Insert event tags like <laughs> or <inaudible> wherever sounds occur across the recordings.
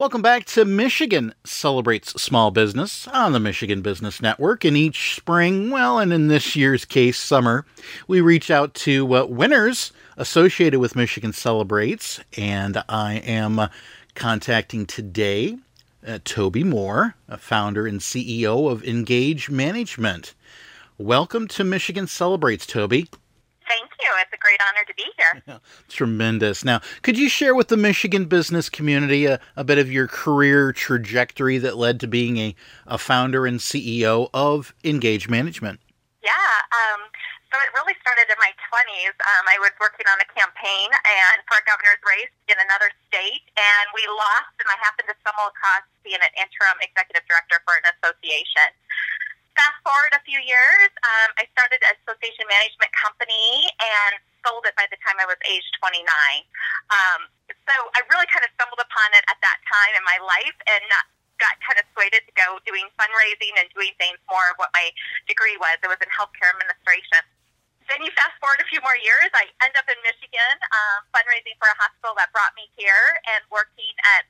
Welcome back to Michigan Celebrates Small Business on the Michigan Business Network. And each spring, well, and in this year's case, summer, we reach out to uh, winners associated with Michigan Celebrates. And I am contacting today uh, Tobi Moore, a founder and CEO of Ngage Management. Welcome to Michigan Celebrates, Tobi. Thank you. It's a great honor to be here. Yeah, <laughs> tremendous. Now, could you share with the Michigan business community a, a bit of your career trajectory that led to being a, a founder and CEO of Ngage Management? Yeah. Um, so it really started in my 20s. Um, I was working on a campaign and for a governor's race in another state, and we lost, and I happened to stumble across being an interim executive director for an association fast forward a few years, um, I started an association management company and sold it by the time I was age 29. Um, so I really kind of stumbled upon it at that time in my life and got kind of swayed to go doing fundraising and doing things more of what my degree was. It was in healthcare administration then you fast forward a few more years, I end up in Michigan, um, fundraising for a hospital that brought me here and at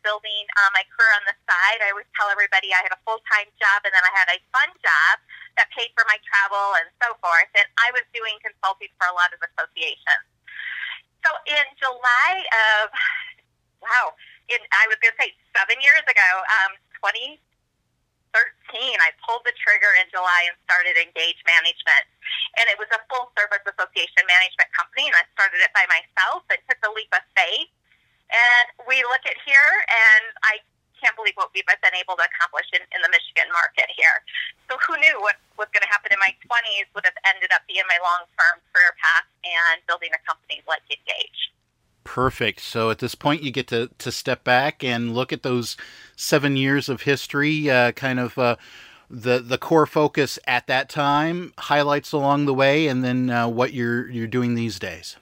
building um, my career on the side. I always tell everybody I had a full time job and then I had a fun job that paid for my travel and so forth. And I was doing consulting for a lot of associations. So in July of, wow, in, I was going to say seven years ago, um, 20, 13, I pulled the trigger in July and started Ngage Management. And it was a full service association management company, and I started it by myself and took the leap of faith. And we look at here, and I can't believe what we've been able to accomplish in, in the Michigan market here. So who knew what was going to happen in my 20s would have ended up being my long-term career path and building a company like Ngage. Perfect. So at this point, you get to, to step back and look at those seven years of history, uh, kind of uh, the the core focus at that time, highlights along the way, and then uh, what you're you're doing these days.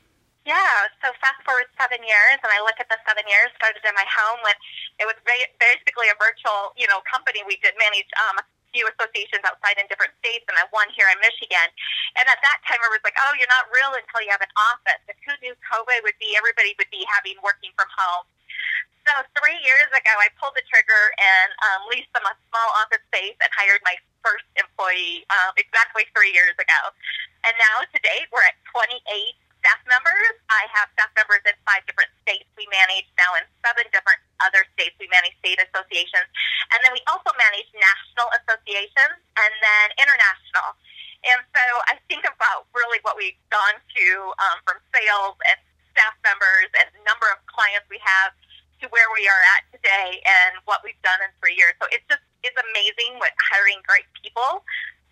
Yeah. So fast forward seven years, and I look at the seven years. Started in my home when it was basically a virtual, you know, company. We did manage um, few associations outside in different states, and I one here in Michigan. And at that time, I was like, "Oh, you're not real until you have an office." And who knew COVID would be? Everybody would be having working from home. So three years ago, I pulled the trigger and um, leased them a small office space and hired my first employee um, exactly three years ago. And now to date, we're at 28 staff members. I have staff members in five different states. We manage now in seven different other states. We manage state associations. And then we also manage national associations and then international. And so I think about really what we've gone to um, from sales and staff members and number of clients we have to where we are at today and what we've done in three years. So it's just, it's amazing what hiring great people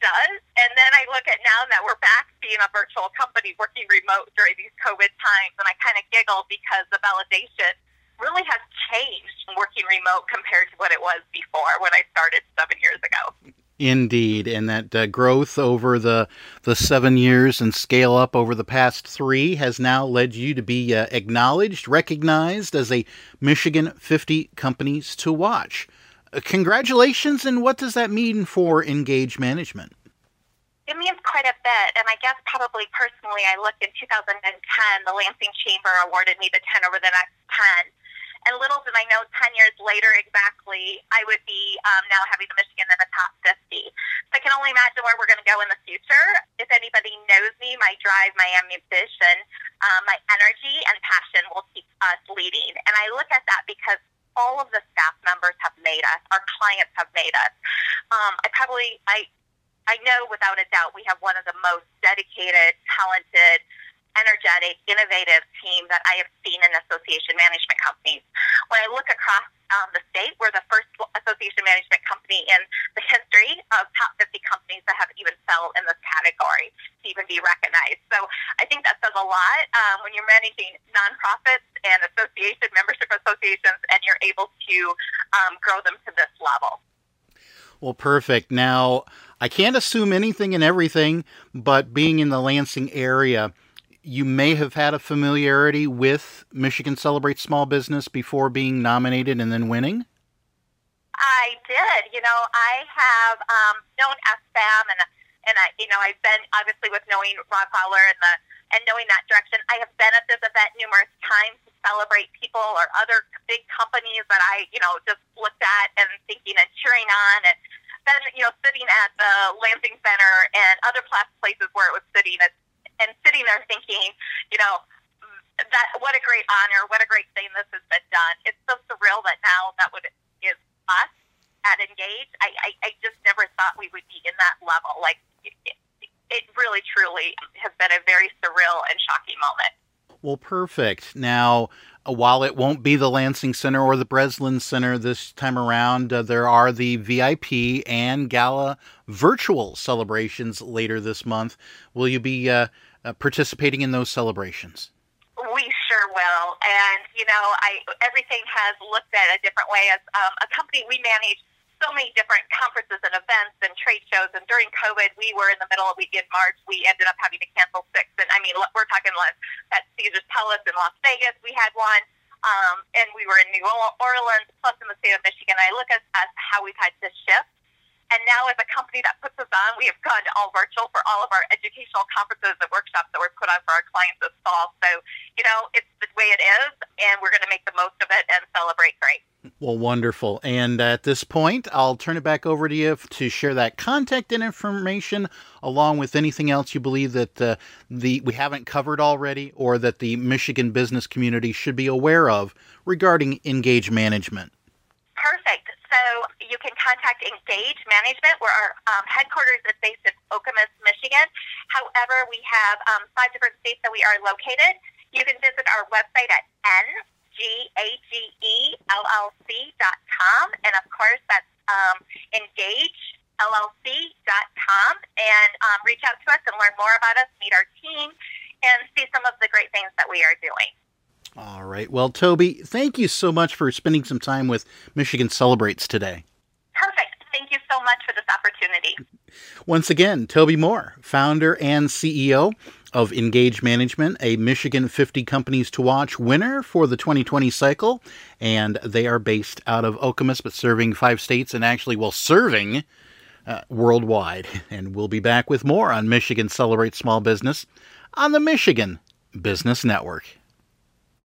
does. And then I look at now that we're back being a virtual company working remote during these COVID times, and I kind of giggle because the validation really has changed working remote compared to what it was before when I started seven years ago. Indeed, and that uh, growth over the the seven years and scale up over the past three has now led you to be uh, acknowledged, recognized as a Michigan 50 companies to watch congratulations, and what does that mean for Ngage Management? It means quite a bit, and I guess probably personally, I looked in 2010, the Lansing Chamber awarded me the 10 over the next 10. And little did I know 10 years later exactly, I would be um, now having the Michigan in the top 50. So I can only imagine where we're going to go in the future. If anybody knows me, my drive, my ambition, um, my energy and passion will keep us leading. And I look at that because all of the staff made us. Our clients have made us. Um, I probably, I, I know without a doubt we have one of the most dedicated, talented, energetic, innovative team that I have seen in association management companies. When I look across um, the state, we're the first association management company in the history of top 50 companies that have even fell in this category to even be recognized. So I think that says a lot um, when you're managing nonprofits and association membership associations and you're able to um, grow them to this level. Well, perfect. Now, I can't assume anything and everything, but being in the Lansing area, you may have had a familiarity with Michigan Celebrate Small Business before being nominated and then winning? I did. You know, I have um, known SBAM and and I, you know, I've been obviously with knowing Rob Fowler and the and knowing that direction. I have been at this event numerous times to celebrate people or other big companies that I, you know, just looked at and thinking and cheering on. And then, you know, sitting at the Lansing Center and other places where it was sitting and sitting there thinking, you know, that what a great honor, what a great thing this has been done. It's so surreal that now that would is us at Ngage. I, I, I just never thought we would be in that level. Like it, it really truly has been a very surreal and shocking moment. Well, perfect. Now, while it won't be the Lansing Center or the Breslin Center this time around, uh, there are the VIP and Gala virtual celebrations later this month. Will you be uh, uh, participating in those celebrations? We sure will. And, you know, I everything has looked at a different way. As um, a company, we manage so many different conferences and events and trade shows. And during COVID, we were in the middle of we in March. We ended up having to cancel six. And I mean, we're talking at Caesar's Palace in Las Vegas, we had one. Um, and we were in New Orleans, plus in the state of Michigan. I look at, at how we've had to shift and now, as a company that puts us on, we have gone all virtual for all of our educational conferences and workshops that we're put on for our clients this fall. So, you know, it's the way it is, and we're going to make the most of it and celebrate great. Well, wonderful. And at this point, I'll turn it back over to you to share that contact and information along with anything else you believe that uh, the we haven't covered already or that the Michigan business community should be aware of regarding Ngage Management. Perfect. So you can contact Ngage Management, where our um, headquarters is based in Okemos, Michigan. However, we have um, five different states that we are located. You can visit our website at ngagellc.com, and of course, that's um, engagellc.com, and um, reach out to us and learn more about us, meet our team, and see some of the great things that we are doing. Right. Well, Tobi, thank you so much for spending some time with Michigan Celebrates today. Perfect. Thank you so much for this opportunity. Once again, Tobi Moore, founder and CEO of Ngage Management, a Michigan 50 Companies to Watch winner for the 2020 cycle. And they are based out of Okemos, but serving five states and actually, well, serving uh, worldwide. <laughs> And we'll be back with more on Michigan Celebrate Small Business on the Michigan Business Network.